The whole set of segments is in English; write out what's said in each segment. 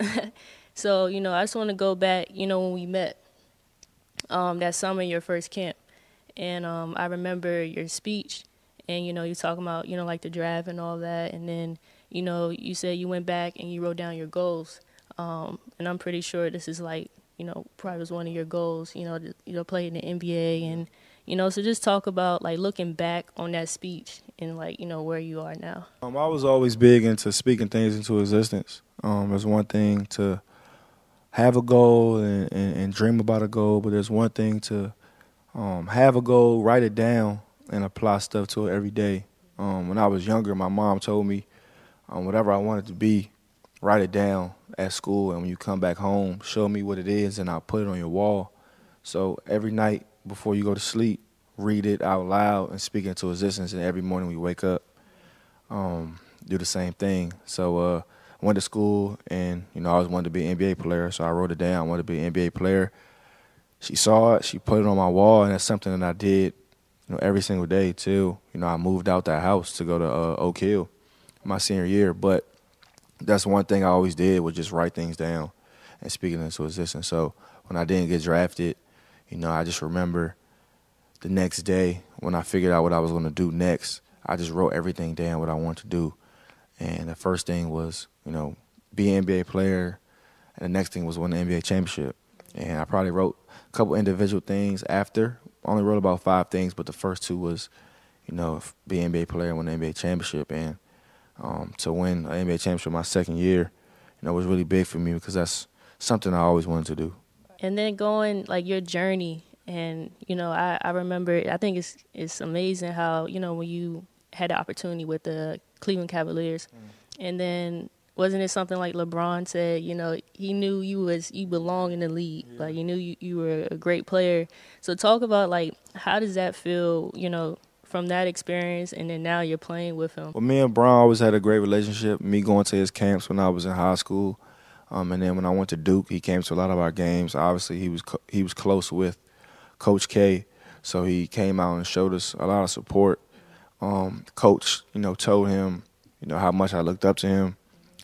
so you know, I just want to go back. You know, when we met um, that summer, your first camp, and um, I remember your speech, and you know, you talking about you know like the draft and all that, and then you know, you said you went back and you wrote down your goals, um, and I'm pretty sure this is like you know probably was one of your goals. You know, to, you know, play in the NBA and you know, so just talk about like looking back on that speech and like you know where you are now. Um, I was always big into speaking things into existence. Um, there's one thing to have a goal and, and, and, dream about a goal, but there's one thing to um, have a goal, write it down, and apply stuff to it every day. Um, when I was younger, my mom told me um, whatever I wanted to be, write it down at school, and when you come back home, show me what it is, and I'll put it on your wall. So every night before you go to sleep, read it out loud and speak into existence. And every morning we wake up, um, do the same thing. So uh, I went to school, and you know I always wanted to be an NBA player, so I wrote it down. I wanted to be an NBA player. She saw it, she put it on my wall, and that's something that I did, you know, every single day too. You know, I moved out that house to go to uh, Oak Hill my senior year, but that's one thing I always did was just write things down and speak it into existence. So when I didn't get drafted, you know, I just remember the next day when I figured out what I was going to do next, I just wrote everything down what I wanted to do. And the first thing was, you know, be an NBA player. And the next thing was win the NBA championship. And I probably wrote a couple individual things after. I only wrote about five things, but the first two was, you know, be an NBA player, win the NBA championship. And um, to win an NBA championship my second year, you know, was really big for me because that's something I always wanted to do and then going like your journey. And you know I, I remember i think it's it's amazing how you know when you had the opportunity with the cleveland cavaliers. Mm. and then wasn't it something like lebron said you know he knew you was you belong in the league. Yeah. like he knew you, you were a great player. So talk about like how does that feel you know from that experience? And then now you're playing with him. Well me and Bron always had a great relationship. Me going to his camps when i was in high school um, and then when I went to Duke, he came to a lot of our games. Obviously, he was he was close with Coach K, so he came out and showed us a lot of support. Um, Coach, you know, told him, you know, how much I looked up to him.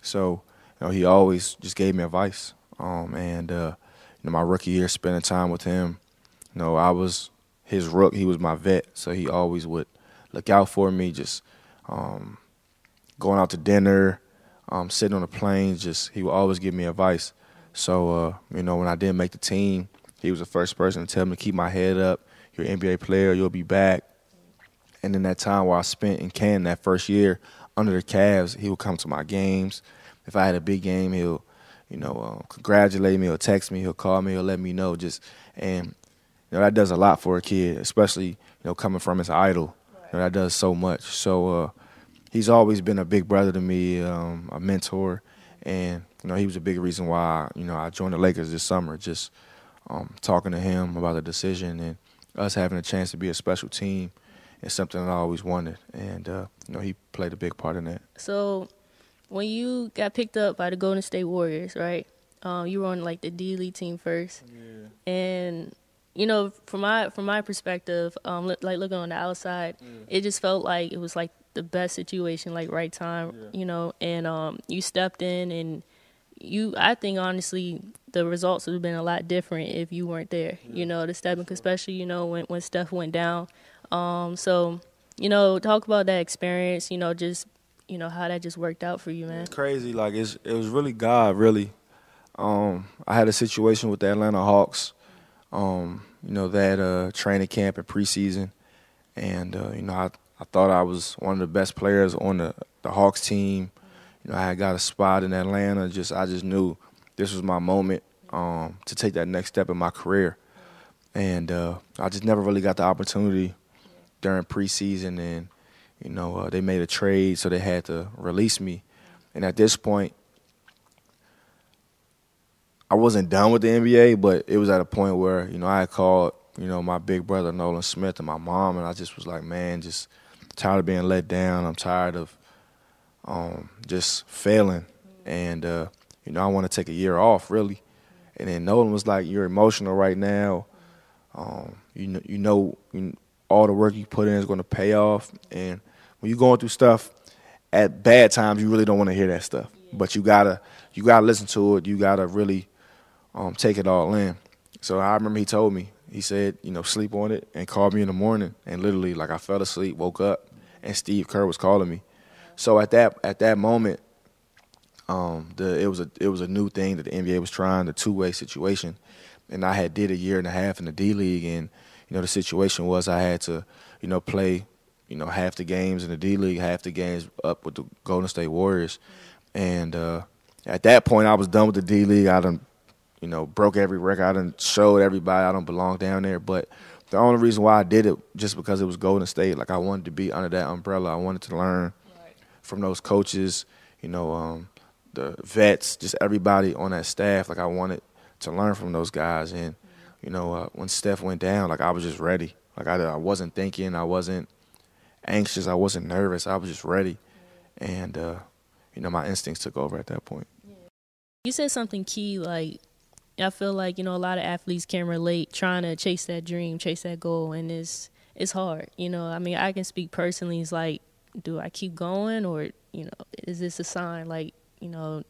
So, you know, he always just gave me advice. Um, and uh, you know, my rookie year, spending time with him, you know, I was his rook. He was my vet, so he always would look out for me. Just um, going out to dinner um, sitting on the plane, just he would always give me advice. So uh, you know, when I didn't make the team, he was the first person to tell me to keep my head up. You're an NBA player, you'll be back. And in that time where I spent in Canton that first year under the Cavs, he would come to my games. If I had a big game, he'll, you know, uh, congratulate me or text me. He'll call me. He'll let me know. Just and you know that does a lot for a kid, especially you know coming from his idol. You know, that does so much. So uh, he's always been a big brother to me, um, a mentor, and you know he was a big reason why you know I joined the Lakers this summer. Just um, talking to him about the decision and us having a chance to be a special team is something I always wanted, and uh, you know he played a big part in that. So when you got picked up by the Golden State Warriors, right? Um, you were on like the D League team first, yeah. and you know, from my from my perspective, um, like looking on the outside, yeah. it just felt like it was like the best situation, like right time, yeah. you know, and um, you stepped in and you, I think honestly, the results would have been a lot different if you weren't there, yeah. you know, the stepping, especially, you know, when, when stuff went down. Um, so, you know, talk about that experience, you know, just, you know, how that just worked out for you, man. It's crazy. Like, it's, it was really God, really. Um, I had a situation with the Atlanta Hawks, um, you know, that uh, training camp and preseason. And, uh, you know, I I thought I was one of the best players on the, the Hawks team. You know, I had got a spot in Atlanta. Just I just knew this was my moment um, to take that next step in my career, and uh, I just never really got the opportunity during preseason. And you know, uh, they made a trade, so they had to release me. And at this point, I wasn't done with the NBA, but it was at a point where you know I had called you know my big brother Nolan Smith and my mom, and I just was like, man, just tired of being let down. I'm tired of um, just failing, and uh, you know I want to take a year off really. And then Nolan was like, "You're emotional right now. Um, you know, you know, you, all the work you put in is going to pay off. And when you're going through stuff at bad times, you really don't want to hear that stuff. But you gotta you gotta listen to it. You gotta really um, take it all in. So I remember he told me, he said, you know, sleep on it and call me in the morning. And literally, like I fell asleep, woke up, and Steve Kerr was calling me. So at that at that moment, um, the it was a it was a new thing that the NBA was trying, the two way situation, and I had did a year and a half in the D League, and you know the situation was I had to, you know, play, you know, half the games in the D League, half the games up with the Golden State Warriors, and uh, at that point I was done with the D League. I done, you know, broke every record. I done showed everybody I don't belong down there, but. The only reason why I did it just because it was Golden State. Like I wanted to be under that umbrella. I wanted to learn right. from those coaches. You know, um, the vets, just everybody on that staff. Like I wanted to learn from those guys, and you know, uh, when Steph went down, like I was just ready. Like I, I wasn't thinking, I wasn't anxious, I wasn't nervous. I was just ready, and uh, you know, my instincts took over at that point. You said something key, like I feel like you know a lot of athletes can relate trying to chase that dream, chase that goal, and it's it's hard. You know, I mean, I can speak personally. It's like, do I keep going, or you know, is this a sign like you know,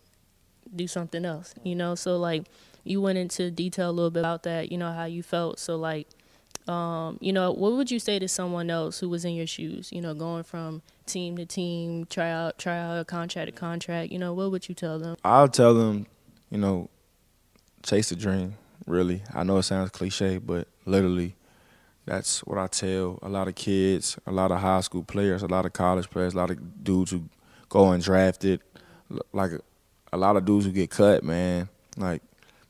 do something else, you know? So, like, you went into detail a little bit about that, you know, how you felt. So, like, um, you know, what would you say to someone else who was in your shoes, you know, going from team to team, try out, try out, contract to contract, you know, what would you tell them? I'll tell them, you know, chase the dream, really. I know it sounds cliche, but literally, that's what I tell a lot of kids, a lot of high school players, a lot of college players, a lot of dudes who go undrafted, like a lot of dudes who get cut, man, like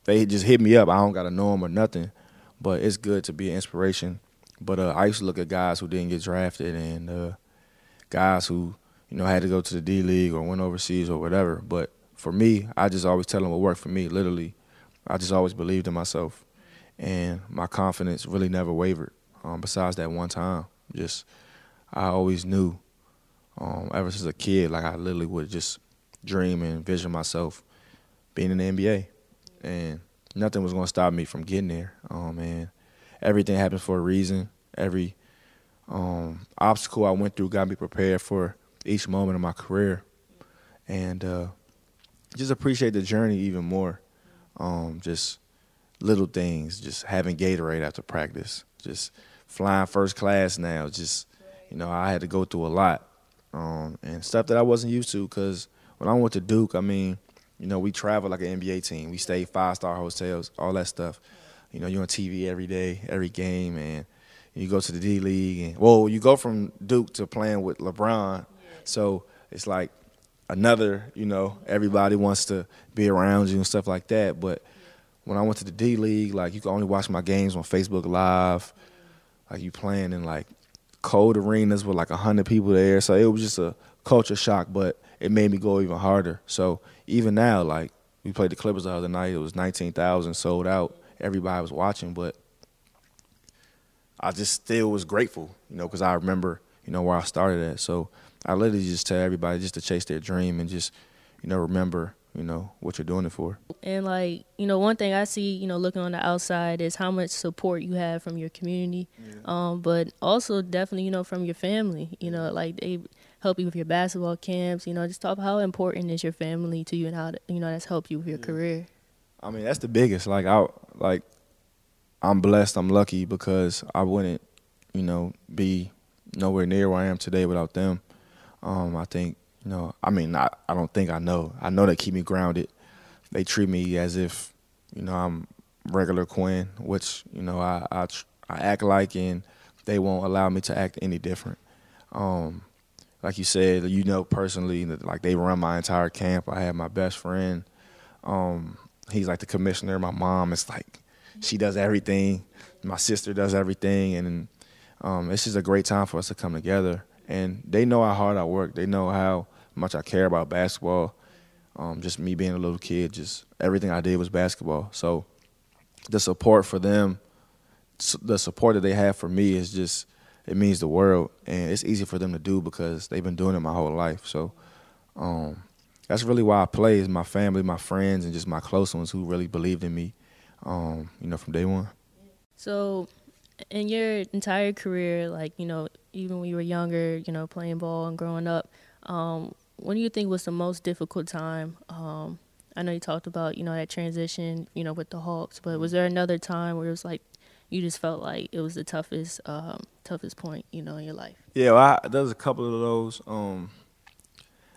they just hit me up. I don't gotta know them or nothing, but it's good to be an inspiration. But uh, I used to look at guys who didn't get drafted and uh, guys who you know had to go to the D League or went overseas or whatever. But for me, I just always tell them what worked for me. Literally, I just always believed in myself, and my confidence really never wavered. Um, besides that one time, just I always knew um, ever since a kid, like I literally would just dream and vision myself being in the NBA, and nothing was gonna stop me from getting there. Um, and everything happens for a reason. Every um, obstacle I went through got me prepared for each moment of my career, and uh, just appreciate the journey even more. Um, just little things, just having Gatorade after practice, just flying first class now. Just you know, I had to go through a lot, um, and stuff that I wasn't used to because when I went to Duke, I mean, you know, we travel like an NBA team. We stay five star hotels, all that stuff. You know, you're on TV every day, every game, and you go to the D League. And well, you go from Duke to playing with LeBron, so it's like another. You know, everybody wants to be around you and stuff like that. But when I went to the D League, like you can only watch my games on Facebook Live. Like you playing in like cold arenas with like hundred people there, so it was just a culture shock. But it made me go even harder. So even now, like we played the Clippers the other night, it was nineteen thousand sold out. Everybody was watching, but I just still was grateful, you know, because I remember, you know, where I started at. So I literally just tell everybody just to chase their dream and just, you know, remember, you know, what you're doing it for. And like, you know, one thing I see, you know, looking on the outside is how much support you have from your community, yeah. um, but also definitely, you know, from your family. You know, like they help you with your basketball camps. You know, just talk about how important is your family to you and how you know that's helped you with your yeah. career. I mean, that's the biggest. Like I like, I'm blessed. I'm lucky because I wouldn't, you know, be nowhere near where I am today without them. Um, I think, you know, I mean, I, I don't think I know. I know they keep me grounded. They treat me as if, you know, I'm regular Quinn, which you know I I, I act like, and they won't allow me to act any different. Um, like you said, you know personally, like they run my entire camp. I have my best friend. Um, he's like the commissioner. My mom is like, she does everything. My sister does everything, and um, it's just a great time for us to come together. And they know how hard I work. They know how much I care about basketball. Um, just me being a little kid, just everything I did was basketball. So the support for them, the support that they have for me is just it means the world, and it's easy for them to do because they've been doing it my whole life. So um, that's really why I play is my family, my friends, and just my close ones who really believed in me, um, you know, from day one. So, in your entire career, like you know, even when you were younger, you know, playing ball and growing up, um, what do you think was the most difficult time um, I know you talked about you know that transition, you know, with the Hawks, but was there another time where it was like you just felt like it was the toughest, um, toughest point, you know, in your life? Yeah, well, I, there's a couple of those. Um,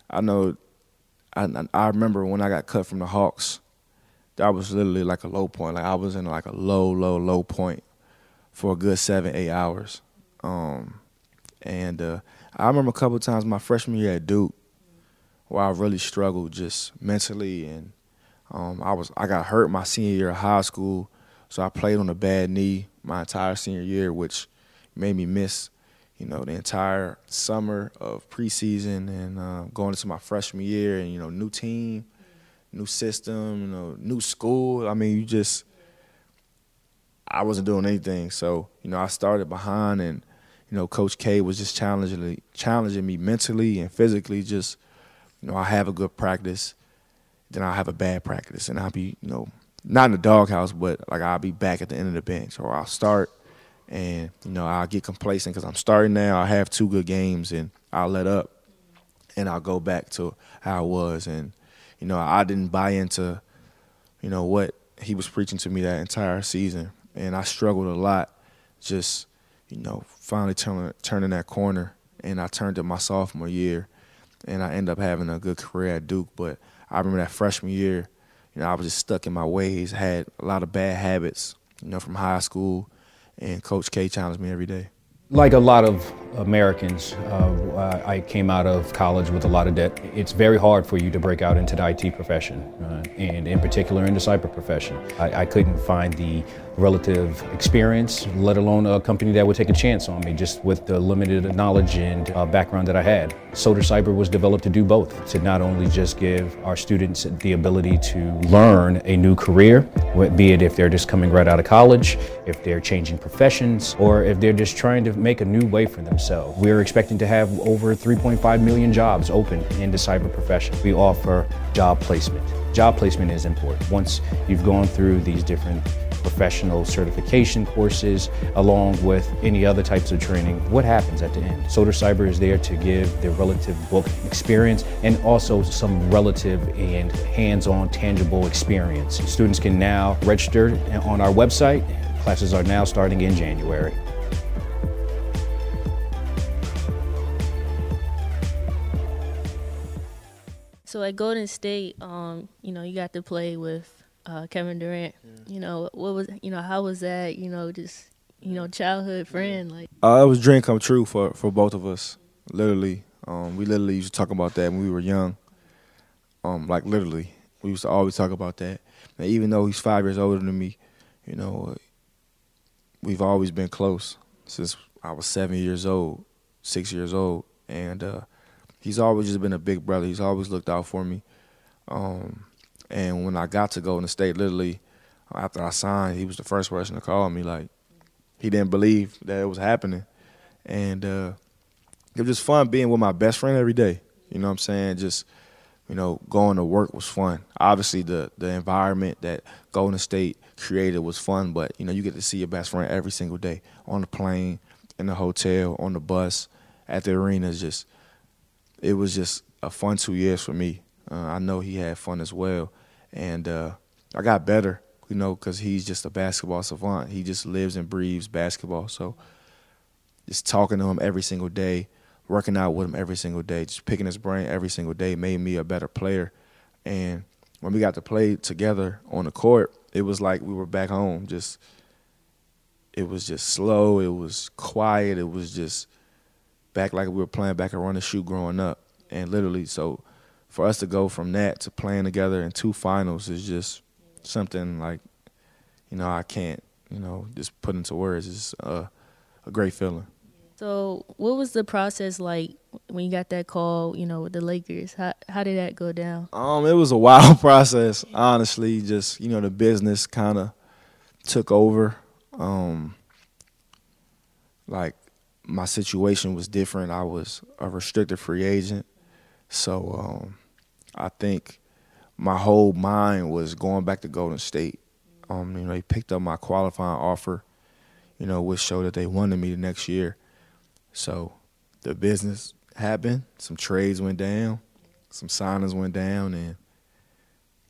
I know, I I remember when I got cut from the Hawks, that was literally like a low point. Like I was in like a low, low, low point for a good seven, eight hours. Um, and uh, I remember a couple times my freshman year at Duke, where I really struggled just mentally, and um, I was I got hurt my senior year of high school, so I played on a bad knee my entire senior year, which made me miss, you know, the entire summer of preseason and uh, going into my freshman year, and you know, new team, new system, you know, new school. I mean, you just I wasn't doing anything, so you know, I started behind and you know, Coach K was just challenging challenging me mentally and physically. Just you know, I have a good practice, then I'll have a bad practice, and I'll be you know not in the doghouse, but like I'll be back at the end of the bench, or I'll start and you know I'll get complacent because I'm starting now. I have two good games, and I'll let up, and I'll go back to how I was, and you know I didn't buy into you know what he was preaching to me that entire season, and I struggled a lot just you know, finally turning turning that corner, and I turned it my sophomore year, and I ended up having a good career at Duke. But I remember that freshman year, you know, I was just stuck in my ways, had a lot of bad habits, you know, from high school, and Coach K challenged me every day. Like a lot of Americans, uh, I came out of college with a lot of debt. It's very hard for you to break out into the IT profession, uh, and in particular in the cyber profession. I, I, couldn't find the relative experience, let alone a company that would take a chance on me, just with the limited knowledge and uh, background that I had. Soder Cyber was developed to do both, to not only just give our students the ability to learn a new career, be it if they're just coming right out of college, if they're changing professions, or if they're just trying to make a new way for themselves. We're expecting to have over 3.5 million jobs open in the cyber profession. We offer job placement. Job placement is important. Once you've gone through these different professional certification courses, along with any other types of training, what happens at the end? Soder Cyber is there to give the relative book experience and also some relative and hands-on tangible experience. Students can now register on our website. Classes are now starting in January. So at Golden State, um, you know, you got to play with uh, Kevin Durant. Yeah. You know, what was you know how was that? You know, just you know, childhood friend like. Uh, it was a dream come true for for both of us. Literally, um, we literally used to talk about that when we were young. Um, like literally, we used to always talk about that. And even though he's five years older than me, you know, we've always been close since I was seven years old, six years old, and uh, he's always just been a big brother. He's always looked out for me. Um, and when I got to Golden State, literally after I signed, he was the first person to call me. Like he didn't believe that it was happening, and uh, it was just fun being with my best friend every day. You know what I'm saying? Just you know, going to work was fun. Obviously, the the environment that Golden State created was fun, but you know, you get to see your best friend every single day on the plane, in the hotel, on the bus, at the arena. Just it was just a fun two years for me. Uh, I know he had fun as well, and uh, I got better, you know, because he's just a basketball savant. He just lives and breathes basketball. So just talking to him every single day, working out with him every single day, just picking his brain every single day made me a better player. And when we got to play together on the court, it was like we were back home. Just it was just slow. It was quiet. It was just back like we were playing back around the shoe growing up. And literally, so for us to go from that to playing together in two finals is just something like, you know, I can't, you know, just put into words. It's a, a great feeling. So, what was the process like when you got that call? You know, with the Lakers, how how did that go down? Um, it was a wild process, honestly. Just you know, the business kind of took over. Um, like my situation was different. I was a restricted free agent, so um, I think my whole mind was going back to Golden State. Um, you know, they picked up my qualifying offer, you know, which showed that they wanted me the next year. So the business happened, some trades went down, some signings went down, and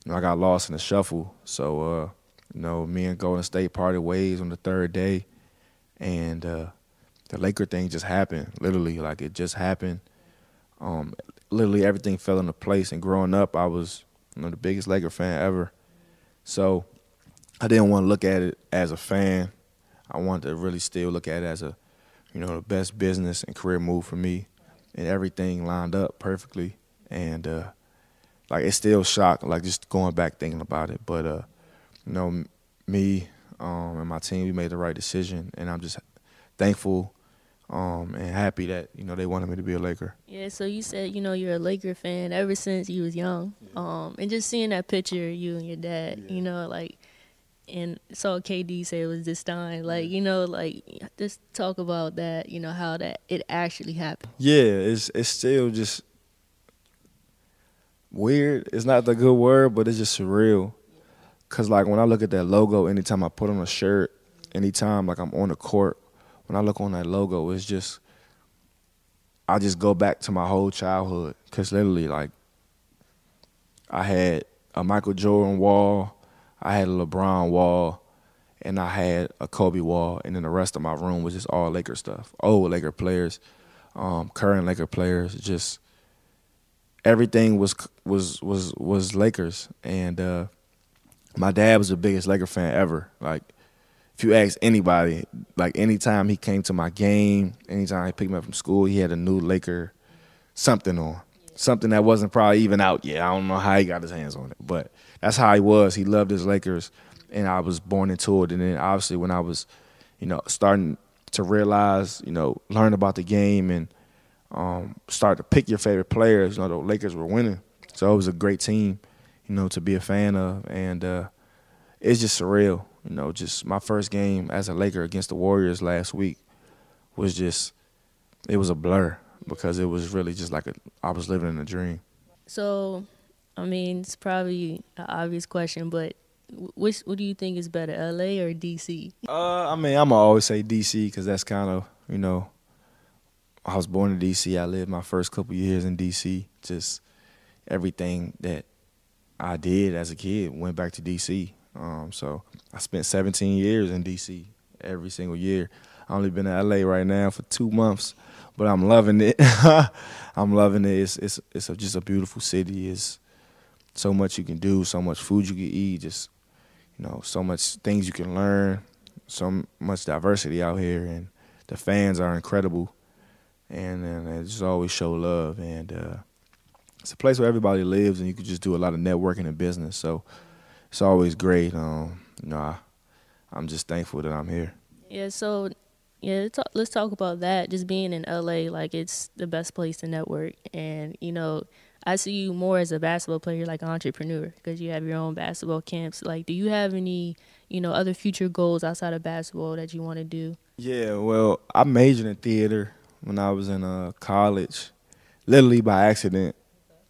you know, I got lost in the shuffle. So, uh, you know, me and Golden State parted ways on the third day, and uh, the Laker thing just happened. Literally, like it just happened. Um, literally everything fell into place. And growing up, I was you know the biggest Laker fan ever. So I didn't want to look at it as a fan. I wanted to really still look at it as a, you know, the best business and career move for me, and everything lined up perfectly. And uh, like it's still shocked, like just going back thinking about it. But uh, you know, me um, and my team, we made the right decision, and I'm just thankful um, and happy that you know they wanted me to be a Laker. Yeah, so you said you know you're a Laker fan ever since you was young, yeah. um, and just seeing that picture of you and your dad, yeah. you know, like, and saw KD say it was this time, like you know, like just talk about that, you know, how that it actually happened. Yeah, it's it's still just weird. It's not the good word, but it's just surreal. Cause like when I look at that logo, anytime I put on a shirt, anytime like I'm on the court when I look on that logo, it's just I just go back to my whole childhood. Because literally, like, I had a Michael Jordan wall, I had a LeBron wall, and I had a Kobe wall, and then the rest of my room was just all Laker stuff, old Laker players, um, current Laker players, just everything was was was was Lakers, and uh, my dad was the biggest Laker fan ever, like if you ask anybody, like anytime he came to my game, anytime he picked me up from school, he had a new Laker something on. Something that wasn't probably even out yet. I don't know how he got his hands on it, but that's how he was. He loved his Lakers, and I was born into it. And then obviously when I was, you know, starting to realize, you know, learn about the game and um, start to pick your favorite players, you know, the Lakers were winning. So it was a great team, you know, to be a fan of, and uh, it's just surreal you know, just my first game as a Laker against the Warriors last week was just it was a blur because it was really just like a I was living in a dream. So, I mean, it's probably an obvious question, but which what do you think is better, LA or DC? Uh, I mean, I'm gonna always say DC because that's kind of you know, I was born in DC. I lived my first couple years in DC. Just everything that I did as a kid went back to DC. Um, so I spent 17 years in DC every single year. I only been in LA right now for two months, but I'm loving it. I'm loving it. It's it's it's a, just a beautiful city. It's so much you can do, so much food you can eat, just you know, so much things you can learn, so much diversity out here, and the fans are incredible, and and they just always show love, and uh, it's a place where everybody lives, and you can just do a lot of networking and business. So it's always great. Um, you know, I, I'm just thankful that I'm here. Yeah. So, yeah, let's talk about that. Just being in LA, like it's the best place to network, and you know, I see you more as a basketball player, like an entrepreneur, because you have your own basketball camps. Like, do you have any, you know, other future goals outside of basketball that you want to do? Yeah. Well, I majored in theater when I was in uh, college, literally by accident.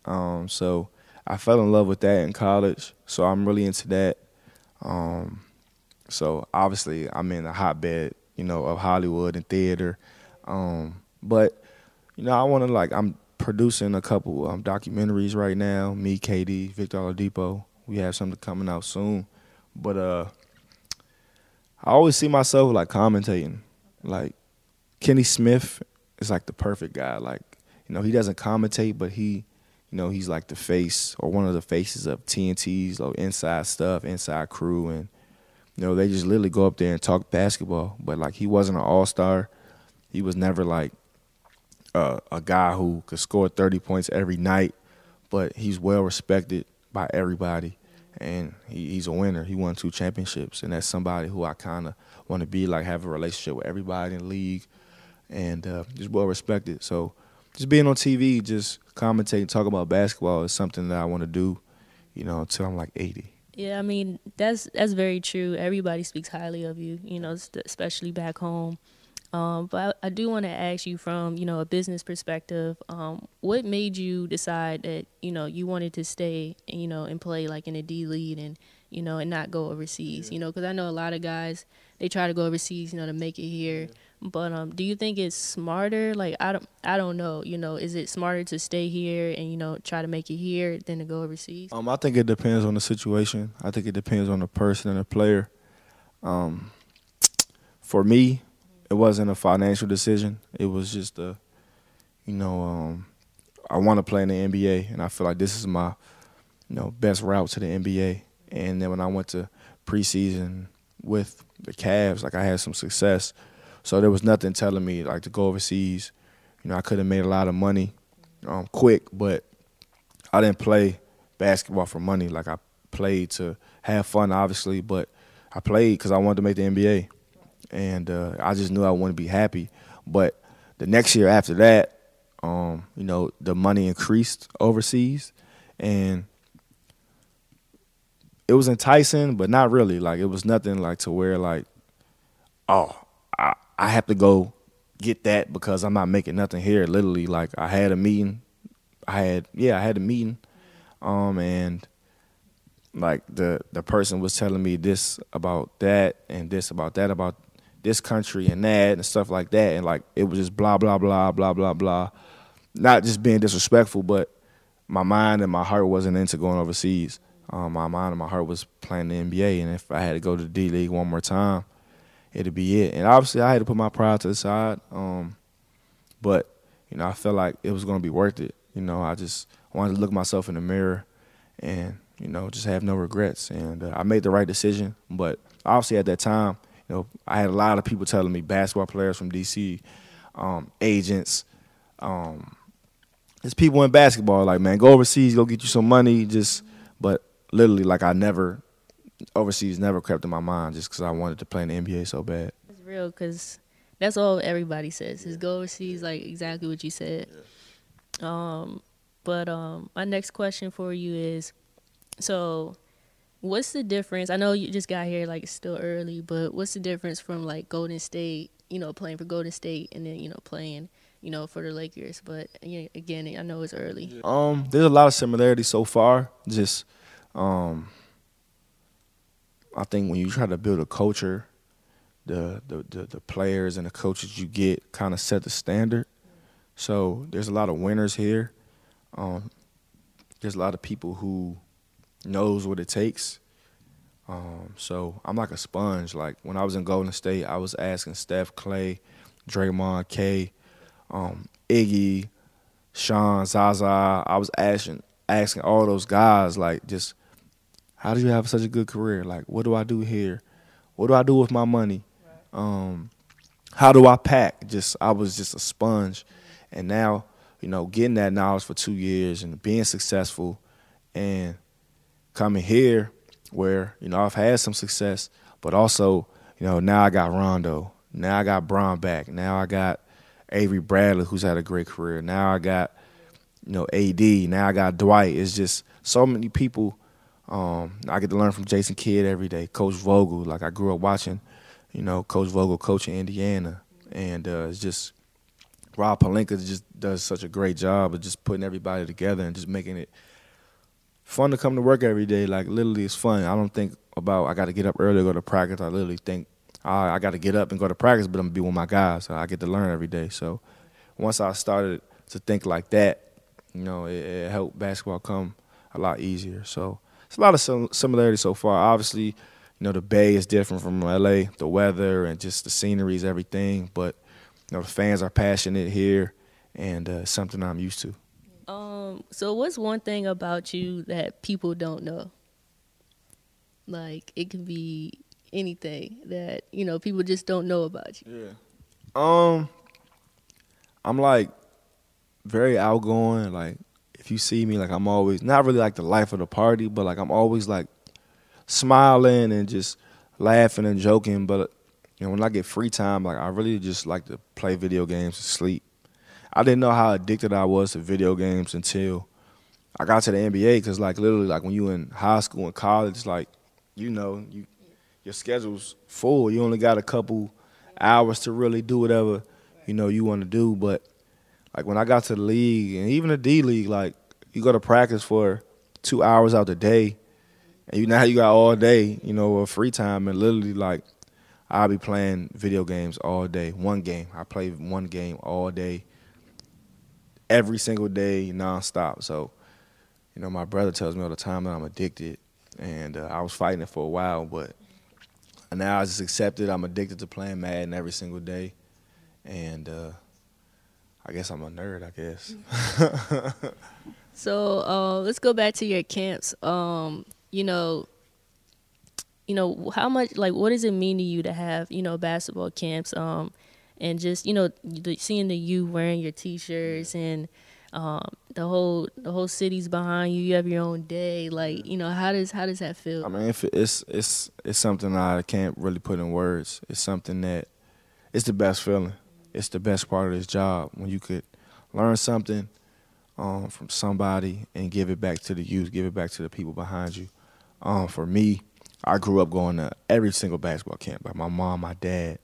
Um, so I fell in love with that in college, so I'm really into that. Um, so obviously, I'm in a hotbed, you know, of Hollywood and theater. Um, but you know, I want to like I'm producing a couple um, documentaries right now. Me, KD, Victor Oladipo. We have something coming out soon. But uh, I always see myself like commentating. Like Kenny Smith is like the perfect guy. Like you know, he doesn't commentate, but he you know, he's like the face or one of the faces of TNT's like inside stuff, inside crew, and you know they just literally go up there and talk basketball. But like he wasn't an all star. He was never like uh, a guy who could score thirty points every night, but he's well respected by everybody, and he, he's a winner. He won two championships, and that's somebody who I kind of want to be like, have a relationship with everybody in the league, and uh, just well respected. So just being on TV, just commentate, talk about basketball is something that I want to do, you know, until I'm like 80. Yeah, I mean that's that's very true. Everybody speaks highly of you, you know, especially back home. Um, but I, I do want to ask you from you know a business perspective, um, what made you decide that you know you wanted to stay, you know, and play like in a D league and you know and not go overseas, yeah. you know, because I know a lot of guys they try to go overseas, you know, to make it here. But um, do you think it's smarter? Like I don't, I don't know. You know, is it smarter to stay here and you know try to make it here than to go overseas? Um, I think it depends on the situation. I think it depends on the person and the player. Um, for me, it wasn't a financial decision. It was just a, you know, um, I want to play in the NBA, and I feel like this is my, you know, best route to the NBA. And then when I went to preseason with the Cavs, like I had some success, so there was nothing telling me like to go overseas. You know, I could have made a lot of money, um, quick, but I didn't play basketball for money. Like I played to have fun, obviously, but I played because I wanted to make the NBA and uh, I just knew I wanted to be happy. But the next year after that, um, you know, the money increased overseas, and it was enticing, but not really. Like it was nothing like to where like, oh, I have to go get that because I'm not making nothing here. Literally, like I had a meeting, I had yeah, I had a meeting, um, and like the the person was telling me this about that and this about that about this country and that and stuff like that. And like it was just blah blah blah blah blah blah. Not just being disrespectful, but my mind and my heart wasn't into going overseas. Um, my mind and my heart was playing the NBA, and if I had to go to the D League one more time, it'd be it. And obviously, I had to put my pride to the side. Um, but you know, I felt like it was to be worth it. You know, I just wanted to look myself in the mirror and you know just have no regrets. And uh, I made the right decision. But obviously, at that time, you know, I had a lot of people telling me basketball players from DC, um, agents, um, there's people in basketball like, man, go overseas, go get you some money. Just, but literally, like, I never overseas never crept in my mind just because I wanted to play in the NBA so bad. It's real because that's all everybody says is go overseas, like exactly what you said. Um, but um, my next question for you is, so what's the difference? I know you just got here, like it's still early, but what's the difference from like Golden State, you know, playing for Golden State and then you know playing, you know, for the Lakers? But again, I know it's early. Um, there's a lot of similarities so far. Just, um, I think when you try to build a culture, the the the, the players and the coaches you get kind of set the standard. So there's a lot of winners here. Um, there's a lot of people who knows what it takes. Um, so I'm like a sponge. Like when I was in Golden State, I was asking Steph, Klay, Draymond, K, um, Iggy, Shaun, Zaza. I was asking asking all those guys like just how do you have such a good career? Like what do I do here? What do I do with my money? Um, how do I pack? Just I was just a sponge, and now you know getting that knowledge for two years and being successful, and coming here where, you know, I've had some success, but also, you know, now I got Rondo. Now I got Bron back. Now I got Avery Bradley, who's had a great career. Now I got, you know, AD. Now I got Dwight. It's just so many people. Um, I get to learn from Jason Kidd every day. Coach Vogel, like I grew up watching, you know, Coach Vogel coaching Indiana, and uh, it's just Rob Pelinka just does such a great job of just putting everybody together and just making it fun to come to work every day. Like literally, it's fun. I don't think about I got to get up early to go to practice. I literally think I, I got to get up and go to practice, but I'm gonna be with my guys. So I get to learn every day. So once I started to think like that, you know, it, it helped basketball come a lot easier. So it's a lot of sim- similarities so far. Obviously, you know, the Bay is different from LA, the weather and just the scenery is everything. But you know, the fans are passionate here, and uh, something I'm used to. Um, so what's one thing about you that people don't know? Like it can be anything that, you know, people just don't know about you. Yeah. Um I'm like very outgoing, like if you see me like I'm always not really like the life of the party, but like I'm always like smiling and just laughing and joking, but you know, when I get free time, like I really just like to play video games and sleep. I didn't know how addicted I was to video games until I got to the NBA. Cause like literally, like when you in high school and college, like you know, you your schedule's full. You only got a couple hours to really do whatever you know you want to do. But like when I got to the league and even the D League, like you go to practice for two hours out of the day, and you now you got all day, you know, of free time, and literally like I'll be playing video games all day. One game. I play one game all day, every single day, nonstop. So, you know, my brother tells me all the time that I'm addicted, and uh, I was fighting it for a while, but now I just accepted I'm addicted to playing Madden every single day, and uh, I guess I'm a nerd. I guess. so uh, let's go back to your camps. Um, you know, you know how much like what does it mean to you to have you know basketball camps um and just you know seeing the you wearing your t-shirts and um the whole the whole city's behind you you have your own day like you know how does how does that feel i mean it's it's it's something i can't really put in words it's something that it's the best feeling it's the best part of this job when you could learn something um, from somebody and give it back to the youth give it back to the people behind you um, for me I grew up going to every single basketball camp. Like my mom, my dad,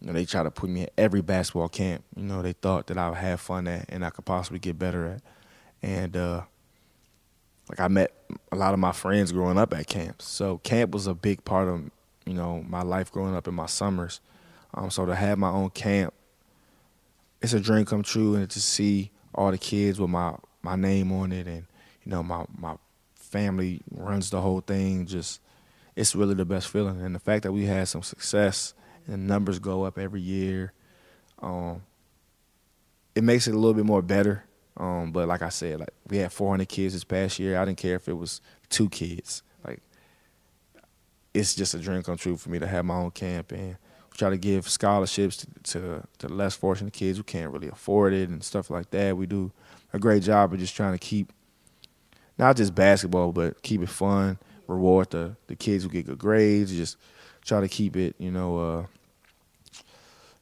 you know, they try to put me at every basketball camp. You know, they thought that I would have fun at and I could possibly get better at. And uh, like I met a lot of my friends growing up at camps. So camp was a big part of you know my life growing up in my summers. Um, so to have my own camp, it's a dream come true, and to see all the kids with my my name on it, and you know my my family runs the whole thing. Just it's really the best feeling. And the fact that we had some success and numbers go up every year, um, it makes it a little bit more better. Um, but like I said, like we had 400 kids this past year. I didn't care if it was two kids. Like it's just a dream come true for me to have my own camp and try to give scholarships to, to, to less fortunate kids who can't really afford it and stuff like that. We do a great job of just trying to keep not just basketball, but keep it fun reward the the kids who get good grades. Just try to keep it, you know, uh,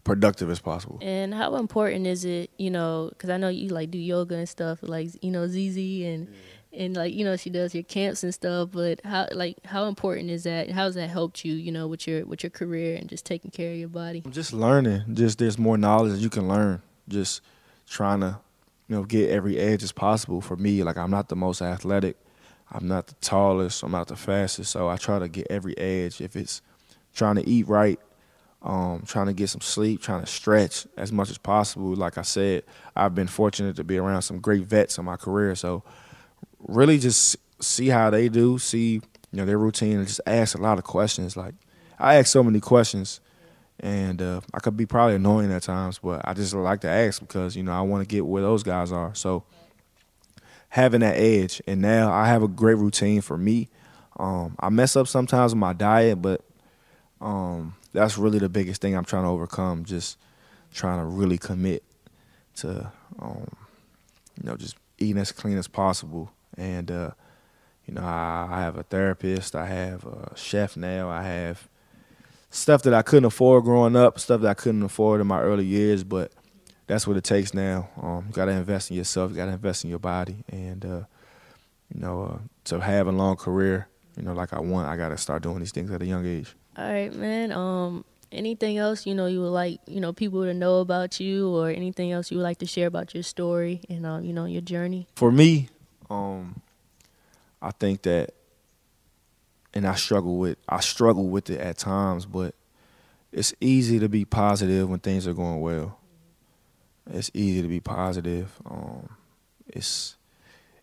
productive as possible. And how important is it, you know, because I know you like do yoga and stuff, like you know ZZ and. Yeah. And like you know, she does your camps and stuff. But how like how important is that? How has that helped you? You know, with your with your career and just taking care of your body. Just learning. Just there's more knowledge that you can learn. Just trying to, you know, get every edge as possible. For me, like I'm not the most athletic, I'm not the tallest, I'm not the fastest, so I try to get every edge. If it's trying to eat right, um, trying to get some sleep, trying to stretch as much as possible. Like I said, I've been fortunate to be around some great vets in my career, so really just see how they do, see you know their routine, and just ask a lot of questions. Like I ask so many questions, and uh, I could be probably annoying at times, but I just like to ask because you know I want to get where those guys are. So having that edge. And now I have a great routine for me. Um, I mess up sometimes with my diet, but um, that's really the biggest thing I'm trying to overcome. Just trying to really commit to, um, you know, just eating as clean as possible. And, uh, you know, I, I, have a therapist, I have a chef now, I have stuff that I couldn't afford growing up, stuff that I couldn't afford in my early years, but that's what it takes now. Um, you got to invest in yourself. You got to invest in your body, and uh, you know, uh, to have a long career, you know, like I want, I got to start doing these things at a young age. All right, man. Um, anything else you know you would like you know people to know about you, or anything else you would like to share about your story and uh, you know your journey? For me, um, I think that, and I struggle with I struggle with it at times, but it's easy to be positive when things are going well it's easy to be positive. Um, it's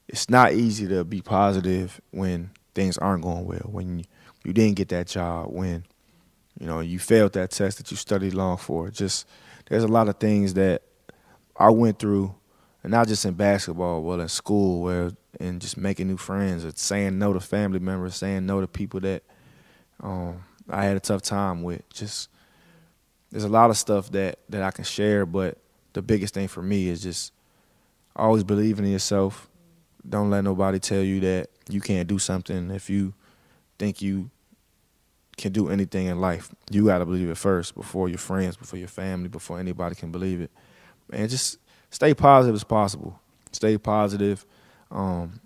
it's not easy to be positive when things aren't going well. When you, you didn't get that job, when you know you failed that test that you studied long for. Just there's a lot of things that I went through, and not just in basketball, well in school, where and just making new friends, or saying no to family members, saying no to people that um, I had a tough time with. Just there's a lot of stuff that that I can share, but the biggest thing for me is just always believing in yourself. Don't let nobody tell you that you can't do something. If you think you can do anything in life, you got to believe it first before your friends, before your family, before anybody can believe it. And just stay positive as possible. Stay positive. Um,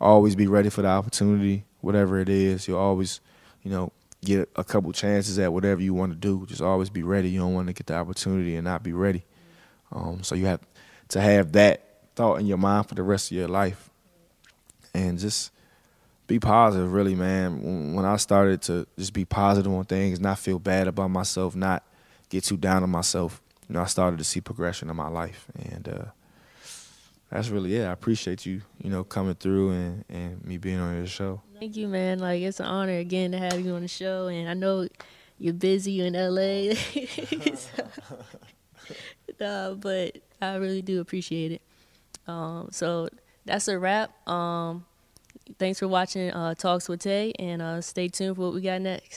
always be ready for the opportunity, whatever it is. You'll always, you know, get a couple chances at whatever you want to do. Just always be ready. You don't want to get the opportunity and not be ready. Um, so you have to have that thought in your mind for the rest of your life, and just be positive, really, man. When I started to just be positive on things, not feel bad about myself, not get too down on myself, you know, I started to see progression in my life, and uh, that's really it. I appreciate you, you know, coming through and, and me being on your show. Thank you, man. Like it's an honor again to have you on the show, and I know you're busy in LA, so, but I really do appreciate it. Um, so that's a wrap. Um, thanks for watching uh, Talks with Tay, and uh, stay tuned for what we got next.